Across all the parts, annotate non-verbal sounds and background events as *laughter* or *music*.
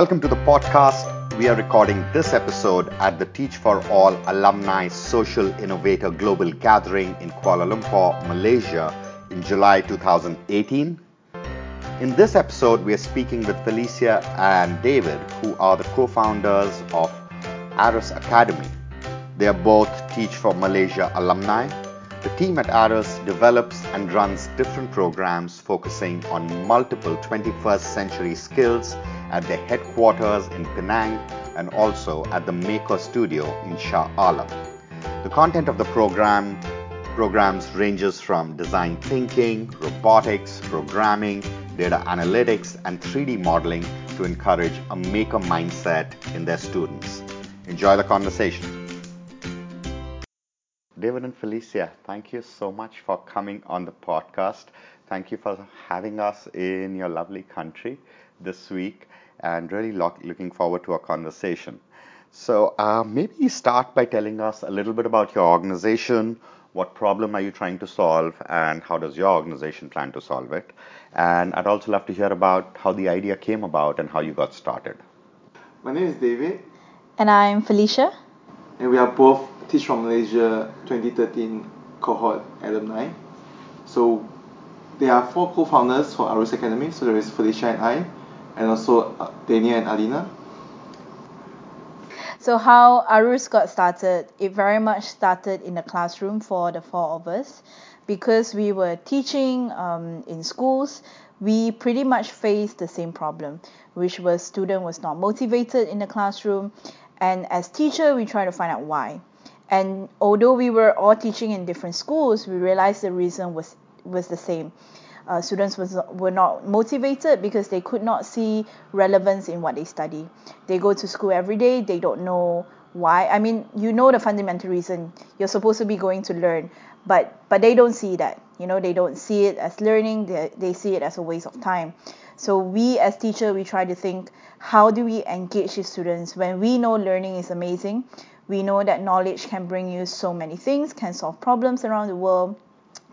Welcome to the podcast. We are recording this episode at the Teach for All Alumni Social Innovator Global Gathering in Kuala Lumpur, Malaysia in July 2018. In this episode, we are speaking with Felicia and David, who are the co founders of Arus Academy. They are both Teach for Malaysia alumni. The team at Arus develops and runs different programs focusing on multiple 21st century skills at their headquarters in Penang and also at the Maker Studio in Shah Alam. The content of the program programs ranges from design thinking, robotics, programming, data analytics, and 3D modeling to encourage a maker mindset in their students. Enjoy the conversation. David and Felicia, thank you so much for coming on the podcast. Thank you for having us in your lovely country this week and really looking forward to our conversation. So, uh, maybe you start by telling us a little bit about your organization. What problem are you trying to solve, and how does your organization plan to solve it? And I'd also love to hear about how the idea came about and how you got started. My name is David. And I'm Felicia. And we are both Teach from Malaysia 2013 cohort alumni. So there are four co-founders for Arus Academy. So there is Felicia and I, and also uh, Dania and Alina. So how Arus got started, it very much started in the classroom for the four of us. Because we were teaching um, in schools, we pretty much faced the same problem, which was student was not motivated in the classroom. And as teacher, we try to find out why. And although we were all teaching in different schools, we realized the reason was was the same. Uh, students was were not motivated because they could not see relevance in what they study. They go to school every day. They don't know why. I mean, you know the fundamental reason. You're supposed to be going to learn, but but they don't see that. You know, they don't see it as learning. They they see it as a waste of time. So we as teacher, we try to think how do we engage the students when we know learning is amazing we know that knowledge can bring you so many things, can solve problems around the world,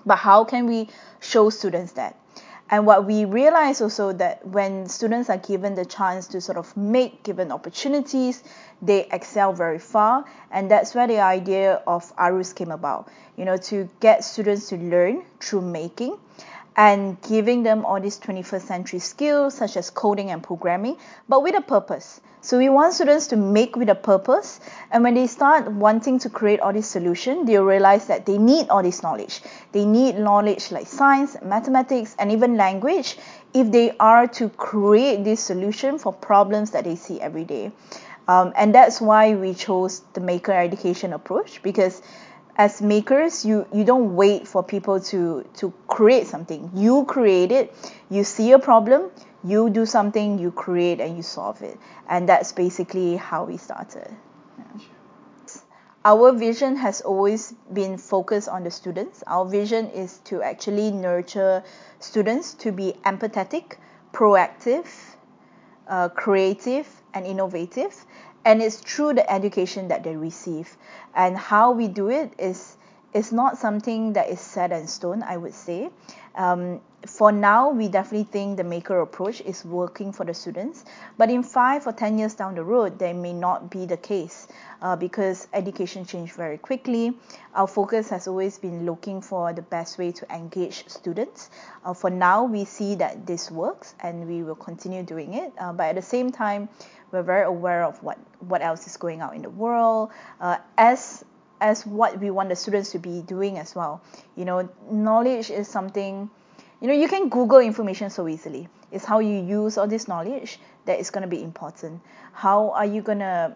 but how can we show students that? And what we realize also that when students are given the chance to sort of make given opportunities, they excel very far. And that's where the idea of ARUS came about, you know, to get students to learn through making and giving them all these 21st century skills such as coding and programming, but with a purpose. So we want students to make with a purpose, and when they start wanting to create all these solutions, they'll realize that they need all this knowledge. They need knowledge like science, mathematics, and even language if they are to create this solution for problems that they see every day. Um, and that's why we chose the maker education approach because as makers you you don't wait for people to to create something. You create it you see a problem you do something you create and you solve it. And that's basically how we started. Yeah. our vision has always been focused on the students. Our vision is to actually nurture students to be empathetic proactive uh, creative and innovative and it's through the education that they receive. And how we do it is is not something that is set in stone i would say. Um, for now we definitely think the maker approach is working for the students. But in five or ten years down the road there may not be the case uh, because education changed very quickly. Our focus has always been looking for the best way to engage students. Uh, for now we see that this works and we will continue doing it. Uh, but at the same time we're very aware of what what else is going on in the world. Uh, as as what we want the students to be doing as well. You know knowledge is something you know you can google information so easily. It's how you use all this knowledge that is going to be important. How are you going to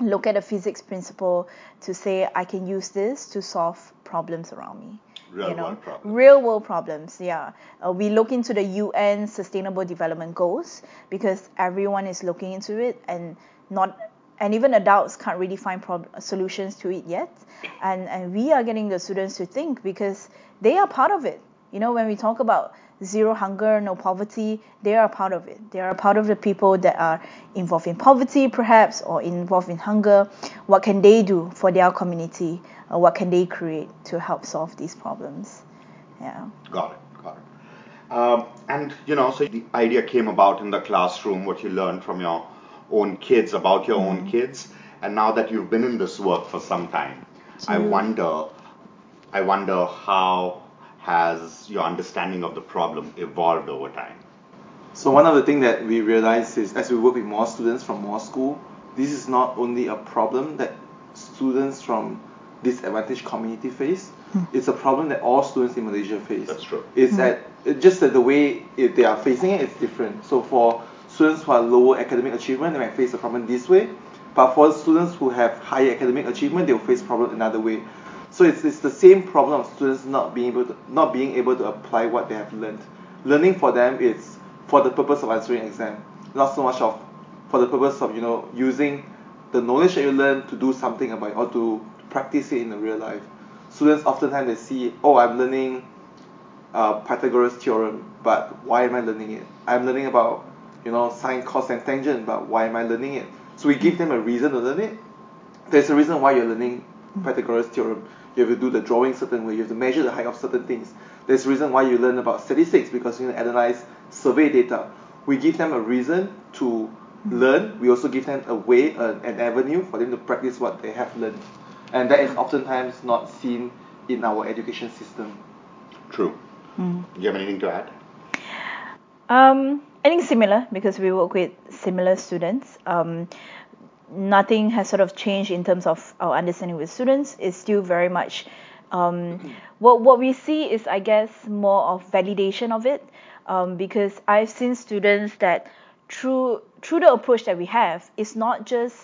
look at a physics principle to say i can use this to solve problems around me real you know? world problems. real world problems yeah. Uh, we look into the un sustainable development goals because everyone is looking into it and not and even adults can't really find prob- solutions to it yet. And and we are getting the students to think because they are part of it. You know when we talk about zero hunger no poverty they are part of it. They are part of the people that are involved in poverty perhaps or involved in hunger. What can they do for their community? Uh, what can they create to help solve these problems? Yeah. Got it, got it. Um, and you know, so the idea came about in the classroom, what you learned from your own kids, about your own mm-hmm. kids. And now that you've been in this work for some time, I mm-hmm. wonder, I wonder how has your understanding of the problem evolved over time? So one of the things that we realize is as we work with more students from more school, this is not only a problem that students from disadvantaged community face. Hmm. It's a problem that all students in Malaysia face. That's true. It's hmm. that it, just that the way it, they are facing it is different. So for students who are lower academic achievement, they might face the problem this way. But for students who have higher academic achievement, they will face problem another way. So it's, it's the same problem of students not being able to not being able to apply what they have learned. Learning for them is for the purpose of answering exam, not so much of for the purpose of you know using the knowledge that you learn to do something about it or to practice it in the real life. Students oftentimes they see, oh, I'm learning uh, Pythagoras theorem, but why am I learning it? I'm learning about you know sine, cos, and tangent, but why am I learning it? So we give them a reason to learn it. There's a reason why you're learning Pythagoras theorem. You have to do the drawing certain way. You have to measure the height of certain things. There's a reason why you learn about statistics because you need to analyze survey data. We give them a reason to learn. We also give them a way, an, an avenue for them to practice what they have learned, and that is oftentimes not seen in our education system. True. Do you have anything to add? Um, I think similar because we work with similar students. Um, nothing has sort of changed in terms of our understanding with students. It's still very much um, *clears throat* what what we see is I guess more of validation of it um, because I've seen students that through through the approach that we have, it's not just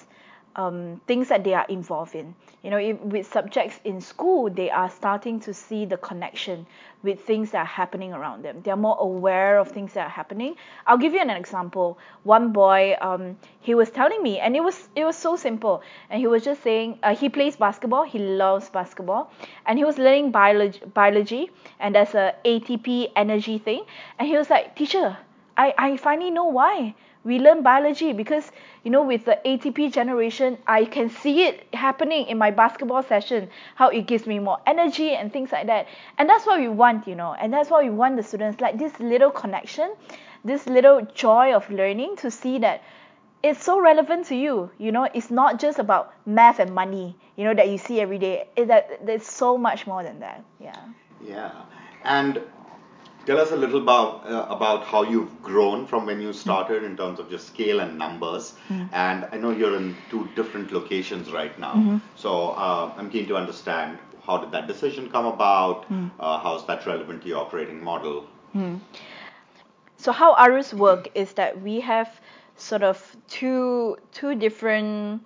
um, things that they are involved in. You know, if, with subjects in school, they are starting to see the connection with things that are happening around them. They are more aware of things that are happening. I'll give you an example. One boy, um, he was telling me, and it was it was so simple. And he was just saying, uh, he plays basketball. He loves basketball, and he was learning biology, biology, and there's a ATP energy thing. And he was like, teacher, I I finally know why we learn biology because you know with the ATP generation I can see it happening in my basketball session how it gives me more energy and things like that. And that's what we want you know and that's what we want the students like this little connection this little joy of learning to see that it's so relevant to you. You know it's not just about math and money you know that you see every day. It, that there's so much more than that. Yeah. Yeah. And tell us a little about uh, about how you've grown from when you started in terms of just scale and numbers. And I know you're in two different locations right now, so uh, I'm keen to understand how did that decision come about? Uh, how's that relevant to your operating model? so how ARUS work is that we have sort of two two different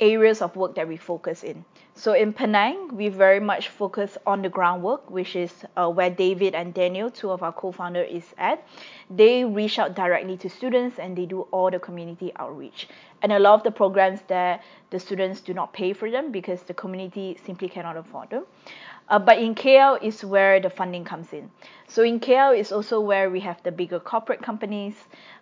areas of work that we focus in. So in Penang, we very much focus on the groundwork, which is uh, where David and Daniel, two of our co-founder, is at. They reach out directly to students and they do all the community outreach. And a lot of the programs there, the students do not pay for them because the community simply cannot afford them. Uh, but in KL is where the funding comes in. So in KL is also where we have the bigger corporate companies,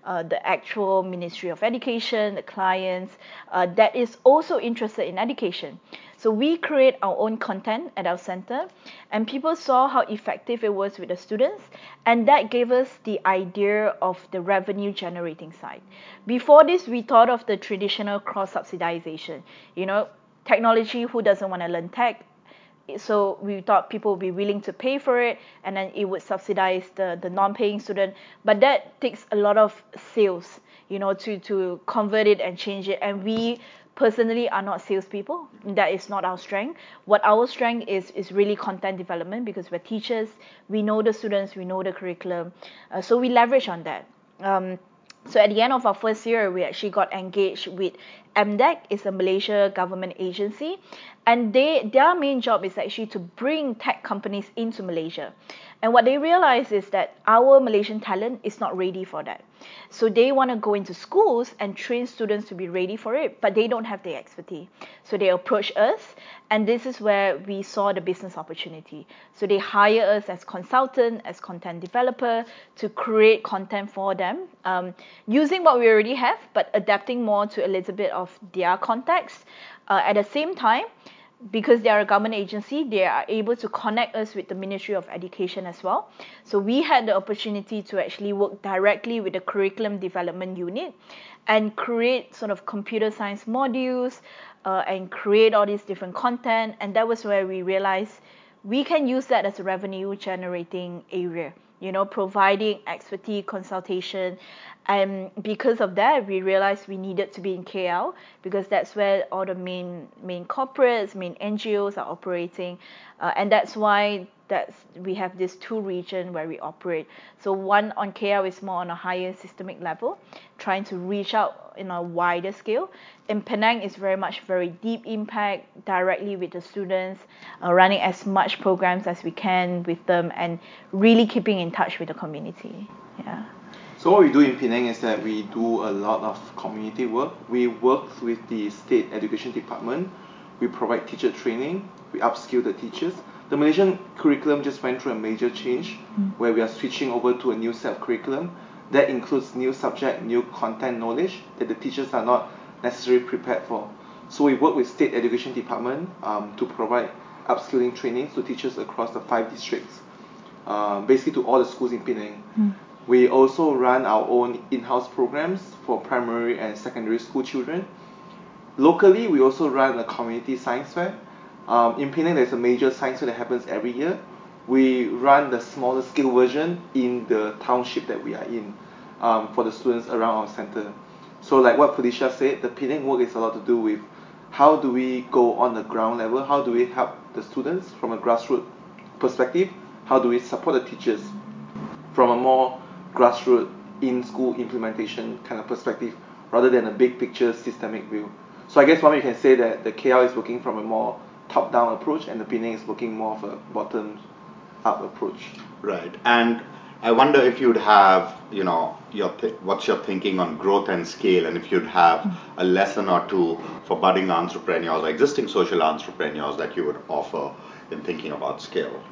uh, the actual Ministry of Education, the clients uh, that is also interested in education. So we create our own content at our center, and people saw how effective it was with the students, and that gave us the idea of the revenue generating side. Before this, we thought of the traditional cross subsidization. You know, technology, who doesn't want to learn tech? So we thought people would be willing to pay for it and then it would subsidize the, the non-paying student. But that takes a lot of sales you know to to convert it and change it. And we personally are not salespeople. That is not our strength. What our strength is is really content development because we're teachers. We know the students. We know the curriculum. Uh, so we leverage on that. Um, so at the end of our first year, we actually got engaged with MDEC, is a Malaysia government agency, and they their main job is actually to bring tech companies into Malaysia. And what they realize is that our Malaysian talent is not ready for that. So they want to go into schools and train students to be ready for it, but they don't have the expertise. So they approach us, and this is where we saw the business opportunity. So they hire us as consultant, as content developer to create content for them, um, using what we already have, but adapting more to a little bit of their context. Uh, at the same time, because they are a government agency, they are able to connect us with the Ministry of Education as well. So we had the opportunity to actually work directly with the curriculum development unit and create sort of computer science modules uh, and create all these different content. And that was where we realized we can use that as a revenue generating area you know providing expertise consultation. And because of that we realized we needed to be in KL because that's where all the main main corporates main NGOs are operating. Uh, and that's why that's we have these two region where we operate so one on KL is more on a higher systemic level trying to reach out in a wider scale in Penang is very much very deep impact directly with the students uh, running as much programs as we can with them and really keeping in touch with the community yeah so what we do in Penang is that we do a lot of community work. We work with the state education department. We provide teacher training. We upskill the teachers. The Malaysian curriculum just went through a major change mm. where we are switching over to a new set of curriculum. That includes new subject, new content knowledge that the teachers are not necessarily prepared for. So we work with state education department um, to provide upskilling trainings to teachers across the five districts, uh, basically to all the schools in Penang. Mm. We also run our own in-house programs for primary and secondary school children. Locally, we also run a community science fair. Um, in Penang, there's a major science fair that happens every year. We run the smaller scale version in the township that we are in um, for the students around our center. So like what Felicia said, the Penang work is a lot to do with how do we go on the ground level, how do we help the students from a grassroots perspective, how do we support the teachers from a more grassroots in-school implementation kind of perspective rather than a big picture systemic view. So I guess one way you can say that the KL is working from a more top-down approach and the Penang is looking more of a bottom-up approach. Right. And I wonder if you'd have, you know, your th- what's your thinking on growth and scale, and if you'd have a lesson or two for budding entrepreneurs or existing social entrepreneurs that you would offer in thinking about scale.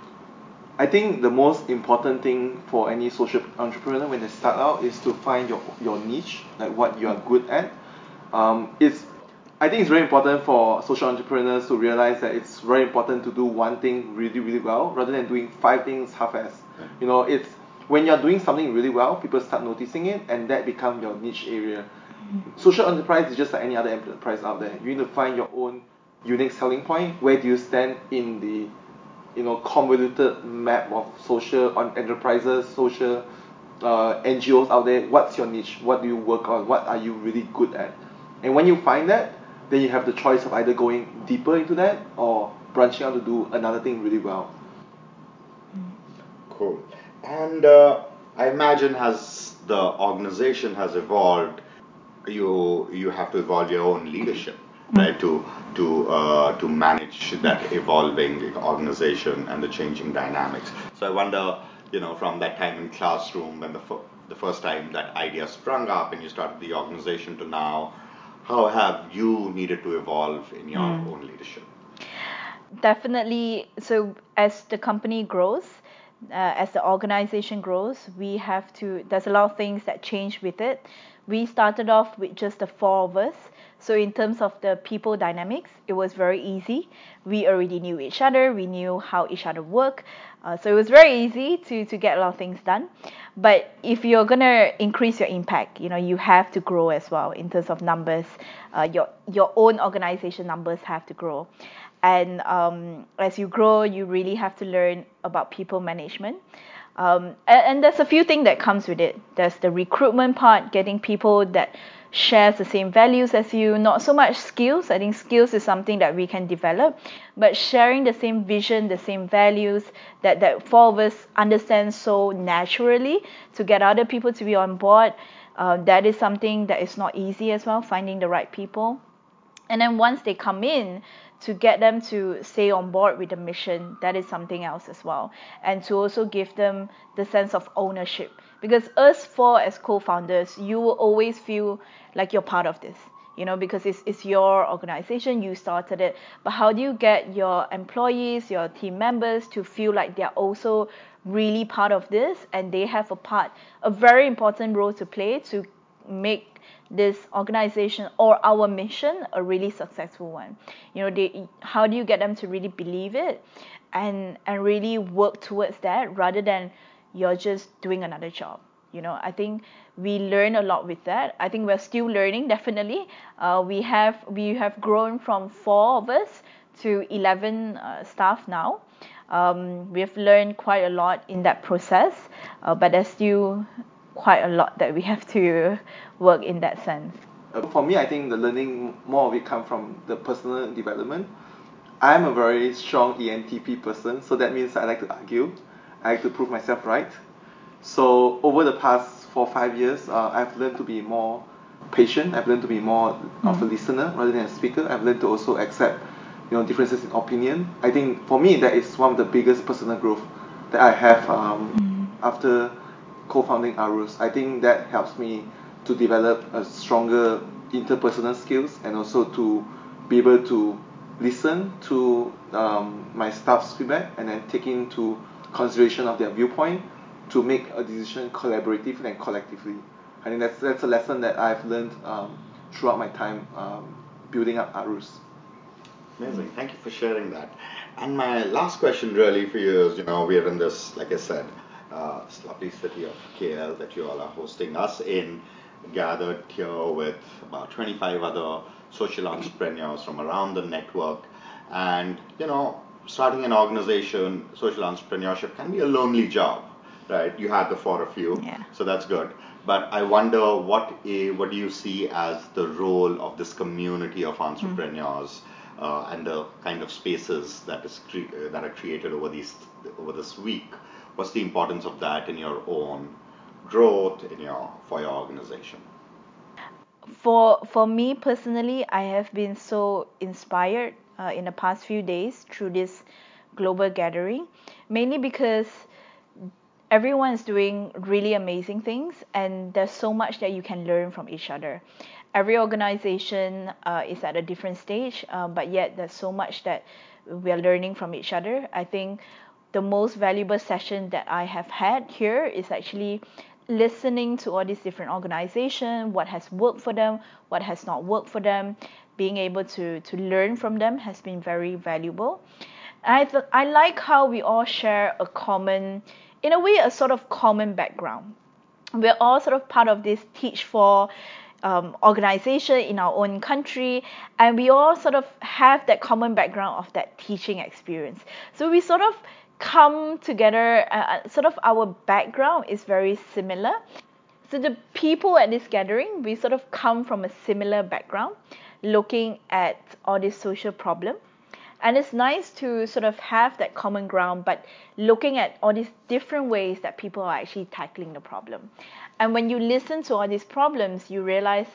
I think the most important thing for any social entrepreneur when they start out is to find your your niche, like what you are good at. Um, it's I think it's very important for social entrepreneurs to realize that it's very important to do one thing really really well rather than doing five things half-ass. You know, it's when you're doing something really well, people start noticing it, and that becomes your niche area. Social enterprise is just like any other enterprise out there. You need to find your own unique selling point. Where do you stand in the you know convoluted map of social enterprises, social uh, NGOs out there. What's your niche? What do you work on? What are you really good at? And when you find that, then you have the choice of either going deeper into that or branching out to do another thing really well. Cool. And uh, I imagine as the organization has evolved, you you have to evolve your own leadership right, to to uh, to manage that evolving organization and the changing dynamics. So I wonder, you know, from that time in classroom when the f- the first time that idea sprung up and you started the organization to now, how have you needed to evolve in your mm. own leadership? Definitely. So as the company grows, uh, as the organization grows, we have to. There's a lot of things that change with it. We started off with just the four of us so in terms of the people dynamics, it was very easy. We already knew each other. We knew how each other work. Uh, so it was very easy to, to get a lot of things done. But if you're gonna increase your impact, you know, you have to grow as well in terms of numbers. Uh, your your own organization numbers have to grow, and um, as you grow, you really have to learn about people management. Um, and, and there's a few things that comes with it. There's the recruitment part, getting people that shares the same values as you, not so much skills. I think skills is something that we can develop, but sharing the same vision, the same values that, that four of us understand so naturally to get other people to be on board. Uh, that is something that is not easy as well, finding the right people. And then once they come in, to get them to stay on board with the mission, that is something else as well. And to also give them the sense of ownership. Because us four as co-founders, you will always feel like you're part of this. You know, because it's, it's your organization, you started it. But how do you get your employees, your team members to feel like they're also really part of this and they have a part, a very important role to play to make this organization or our mission a really successful one? You know they how do you get them to really believe it and and really work towards that rather than you're just doing another job? You know i think we learn a lot with that. I think we're still learning definitely. Uh, we have we have grown from four of us to 11 uh, staff now. Um, we've learned quite a lot in that process uh, but there's still quite a lot that we have to work in that sense uh, for me i think the learning more of it come from the personal development i'm a very strong entp person so that means i like to argue i like to prove myself right so over the past four five years, uh, I've learned to be more patient. I've learned to be more mm-hmm. of a listener rather than a speaker. I've learned to also accept, you know, differences in opinion. I think for me that is one of the biggest personal growth that I have um, mm-hmm. after co-founding Arus. I think that helps me to develop a stronger interpersonal skills and also to be able to listen to um, my staff's feedback and then take into consideration of their viewpoint to make a decision collaboratively and collectively. I think that's that's a lesson that I've learned um, throughout my time um, building up Arus. Amazing. Thank you for sharing that. And my last question, really, for you is, you know, we're in this, like I said, uh, city of KL that you all are hosting us in, gathered here with about 25 other social entrepreneurs from around the network. And, you know, starting an organization, social entrepreneurship can be a lonely job right? You had the four of you, yeah. so that's good. But I wonder what a, what do you see as the role of this community of entrepreneurs mm. uh, and the kind of spaces that is cre- that are created over these over this week? What's the importance of that in your own growth in your for your organization? For for me personally, I have been so inspired uh, in the past few days through this global gathering, mainly because everyone is doing really amazing things and there's so much that you can learn from each other every organization uh, is at a different stage uh, but yet there's so much that we are learning from each other i think the most valuable session that i have had here is actually listening to all these different organizations what has worked for them what has not worked for them being able to to learn from them has been very valuable I, th- I like how we all share a common in a way a sort of common background. We're all sort of part of this Teach for um, organization in our own country, and we all sort of have that common background of that teaching experience. So we sort of come together, uh, uh sort of our background is very similar. So the people at this gathering, we sort of come from a similar background, looking at all these social problems and it's nice to sort of have that common ground but looking at all these different ways that people are actually tackling the problem and when you listen to all these problems you realize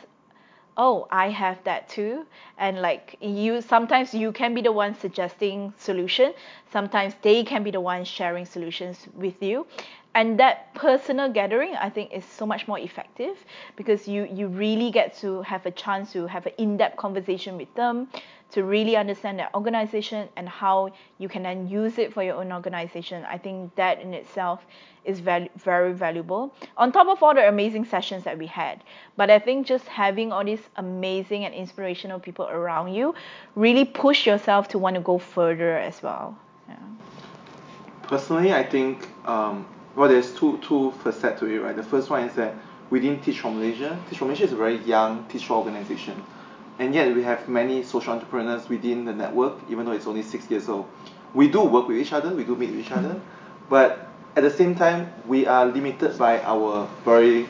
oh i have that too. And like you sometimes you can be the one suggesting solution. Sometimes they can be the one sharing solutions with you and that personal gathering i think is so much more effective because you you really get to have a chance to have an in-depth conversation with them to really understand their organization and how you can then use it for your own organization. I think that in itself is very very valuable. On top of all the amazing sessions that we had. But i think just having all these amazing and inspirational people around you really push yourself to want to go further as well. Yeah. personally i think um, well, there's two two facets to it, right? The first one is that within Teach for Malaysia, Teach for Malaysia is a very young teacher organization, and yet we have many social entrepreneurs within the network, even though it's only six years old. We do work with each other, we do meet with each other, but at the same time, we are limited by our very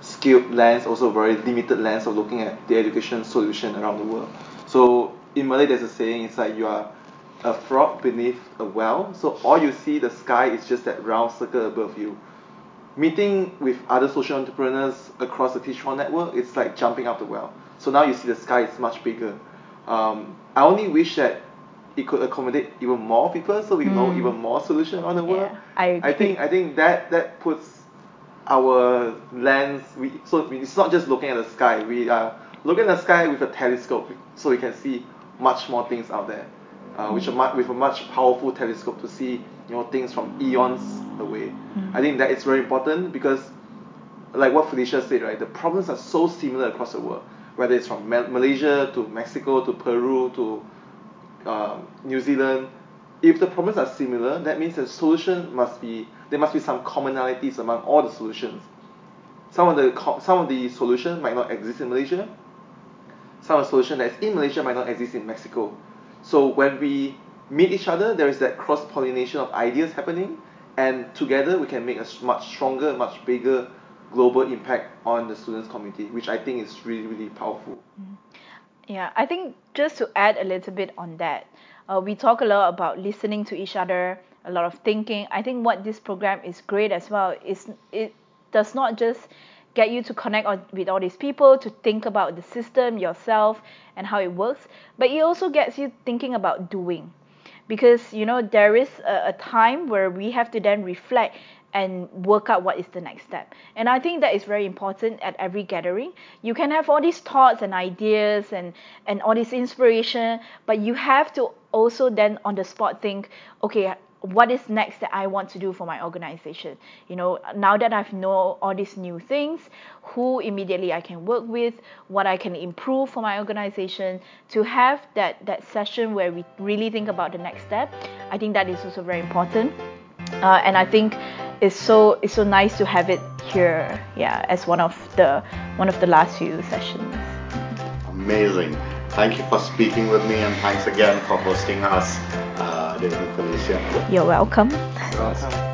skilled lens, also very limited lens of looking at the education solution around the world. So in Malay, there's a saying, it's like you are a frog beneath a well. So all you see the sky is just that round circle above you. Meeting with other social entrepreneurs across the Teach network, it's like jumping out the well. So now you see the sky is much bigger. Um, I only wish that it could accommodate even more people, so we mm. know even more solutions on the world. Yeah, I, I think I think that that puts our lens. We, so it's not just looking at the sky. We are looking at the sky with a telescope, so we can see much more things out there uh, which a with a much powerful telescope to see you know things from eons away. Mm. I think that it's very important because like what Felicia said, right? The problems are so similar across the world, whether it's from Malaysia to Mexico to Peru to um, New Zealand. If the problems are similar, that means the solution must be there must be some commonalities among all the solutions. Some of the some of the solutions might not exist in Malaysia. Some of the solution that's in Malaysia might not exist in Mexico. So when we meet each other, there is that cross pollination of ideas happening, and together we can make a much stronger, much bigger global impact on the students community, which I think is really, really powerful. Mm-hmm. Yeah, I think just to add a little bit on that, uh, we talk a lot about listening to each other, a lot of thinking. I think what this program is great as well is it does not just get you to connect with all these people, to think about the system, yourself, and how it works, but it also gets you thinking about doing because you know there is a, a time where we have to then reflect and work out what is the next step. And I think that is very important at every gathering. You can have all these thoughts and ideas and, and all this inspiration, but you have to also then on the spot think, okay, what is next that I want to do for my organization. You know, now that I've know all these new things, who immediately I can work with, what I can improve for my organization, to have that that session where we really think about the next step. I think that is also very important. Uh, and I think it's so it's so nice to have it here, yeah, as one of the one of the last few sessions. Amazing. Thank you for speaking with me, and thanks again for hosting us. You're welcome. You're welcome.